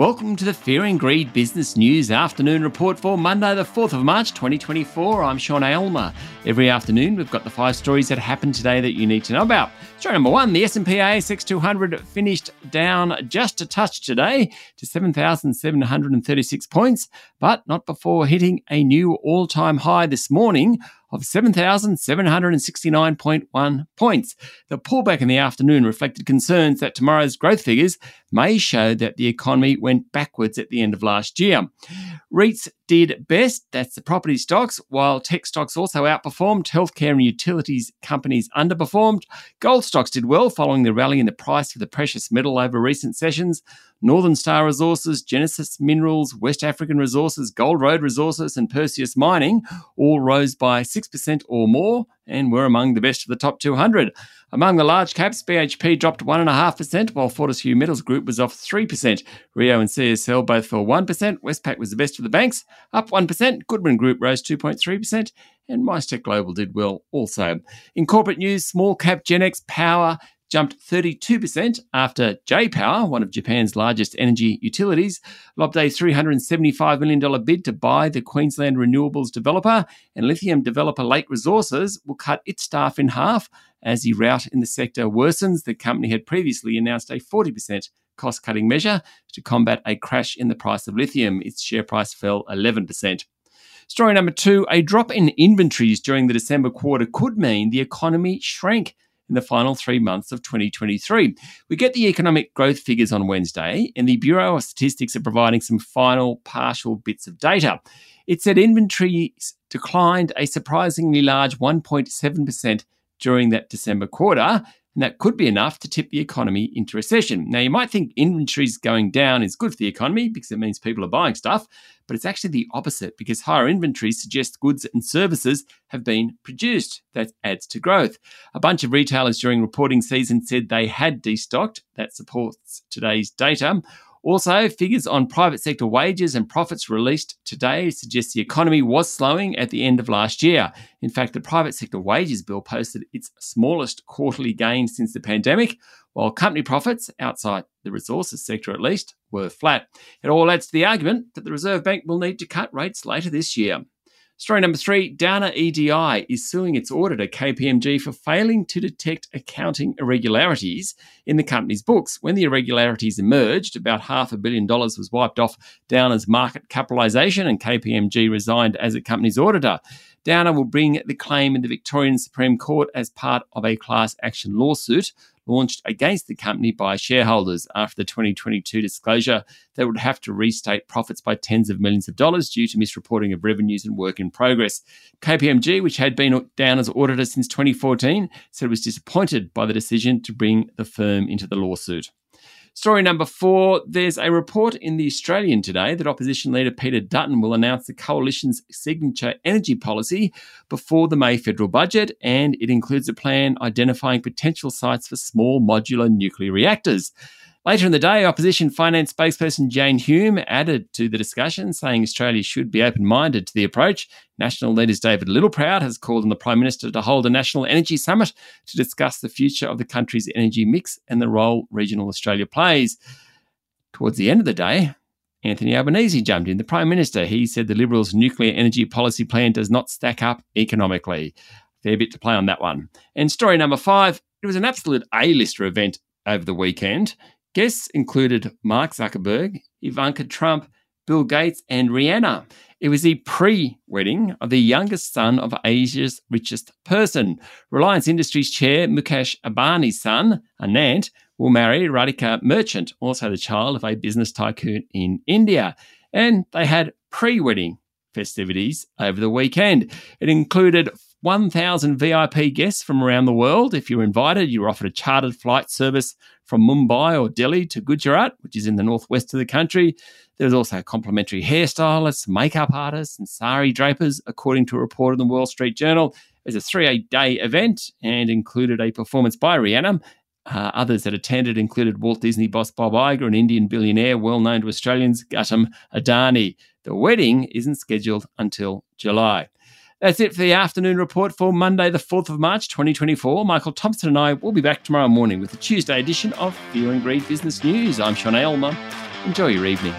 Welcome to the Fear and Greed Business News Afternoon Report for Monday, the 4th of March 2024. I'm Sean Aylmer. Every afternoon, we've got the five stories that happened today that you need to know about. Story number one, the S&P ASX 200 finished down just a touch today to 7,736 points, but not before hitting a new all-time high this morning of 7,769.1 points. The pullback in the afternoon reflected concerns that tomorrow's growth figures may show that the economy went backwards at the end of last year. REITs did best, that's the property stocks, while tech stocks also outperformed. Healthcare and utilities companies underperformed. Gold stocks did well following the rally in the price of the precious metal over recent sessions. Northern Star Resources, Genesis Minerals, West African Resources, Gold Road Resources, and Perseus Mining all rose by 6% or more and were among the best of the top 200. Among the large caps, BHP dropped 1.5%, while Fortescue Metals Group was off 3%. Rio and CSL both fell 1%. Westpac was the best of the banks, up 1%. Goodman Group rose 2.3%, and WiseTech Global did well also. In corporate news, small cap Genex Power jumped 32% after J Power, one of Japan's largest energy utilities, lobbed a $375 million bid to buy the Queensland renewables developer, and lithium developer Lake Resources will cut its staff in half as the rout in the sector worsens. The company had previously announced a 40% cost cutting measure to combat a crash in the price of lithium. Its share price fell 11%. Story number two a drop in inventories during the December quarter could mean the economy shrank in the final three months of 2023. We get the economic growth figures on Wednesday, and the Bureau of Statistics are providing some final partial bits of data. It said inventories declined a surprisingly large 1.7% during that December quarter, and that could be enough to tip the economy into recession. Now, you might think inventories going down is good for the economy because it means people are buying stuff, but it's actually the opposite because higher inventories suggest goods and services have been produced. That adds to growth. A bunch of retailers during reporting season said they had destocked. That supports today's data. Also, figures on private sector wages and profits released today suggest the economy was slowing at the end of last year. In fact, the private sector wages bill posted its smallest quarterly gain since the pandemic, while company profits, outside the resources sector at least, were flat. It all adds to the argument that the Reserve Bank will need to cut rates later this year. Story number three Downer EDI is suing its auditor, KPMG, for failing to detect accounting irregularities in the company's books. When the irregularities emerged, about half a billion dollars was wiped off Downer's market capitalisation, and KPMG resigned as the company's auditor. Downer will bring the claim in the Victorian Supreme Court as part of a class action lawsuit launched against the company by shareholders after the 2022 disclosure that would have to restate profits by tens of millions of dollars due to misreporting of revenues and work in progress. KPMG, which had been down as auditor since 2014, said it was disappointed by the decision to bring the firm into the lawsuit. Story number four there's a report in The Australian today that opposition leader Peter Dutton will announce the coalition's signature energy policy before the May federal budget, and it includes a plan identifying potential sites for small modular nuclear reactors. Later in the day, opposition finance spokesperson Jane Hume added to the discussion, saying Australia should be open minded to the approach. National leaders David Littleproud has called on the Prime Minister to hold a national energy summit to discuss the future of the country's energy mix and the role regional Australia plays. Towards the end of the day, Anthony Albanese jumped in, the Prime Minister. He said the Liberals' nuclear energy policy plan does not stack up economically. Fair bit to play on that one. And story number five it was an absolute A-lister event over the weekend. Guests included Mark Zuckerberg, Ivanka Trump, Bill Gates, and Rihanna. It was the pre wedding of the youngest son of Asia's richest person. Reliance Industries chair Mukesh Ambani's son, Anant, will marry Radhika Merchant, also the child of a business tycoon in India. And they had pre wedding festivities over the weekend. It included 1,000 VIP guests from around the world. If you're invited, you're offered a chartered flight service from Mumbai or Delhi to Gujarat, which is in the northwest of the country. There's also complimentary hairstylists, makeup artists, and sari drapers, according to a report in the Wall Street Journal. It's a three day event and included a performance by Rihanna. Uh, others that attended included Walt Disney boss Bob Iger and Indian billionaire, well known to Australians, Gautam Adani. The wedding isn't scheduled until July. That's it for the afternoon report for Monday, the 4th of March, 2024. Michael Thompson and I will be back tomorrow morning with the Tuesday edition of Fear and Greed Business News. I'm Sean Aylmer. Enjoy your evening.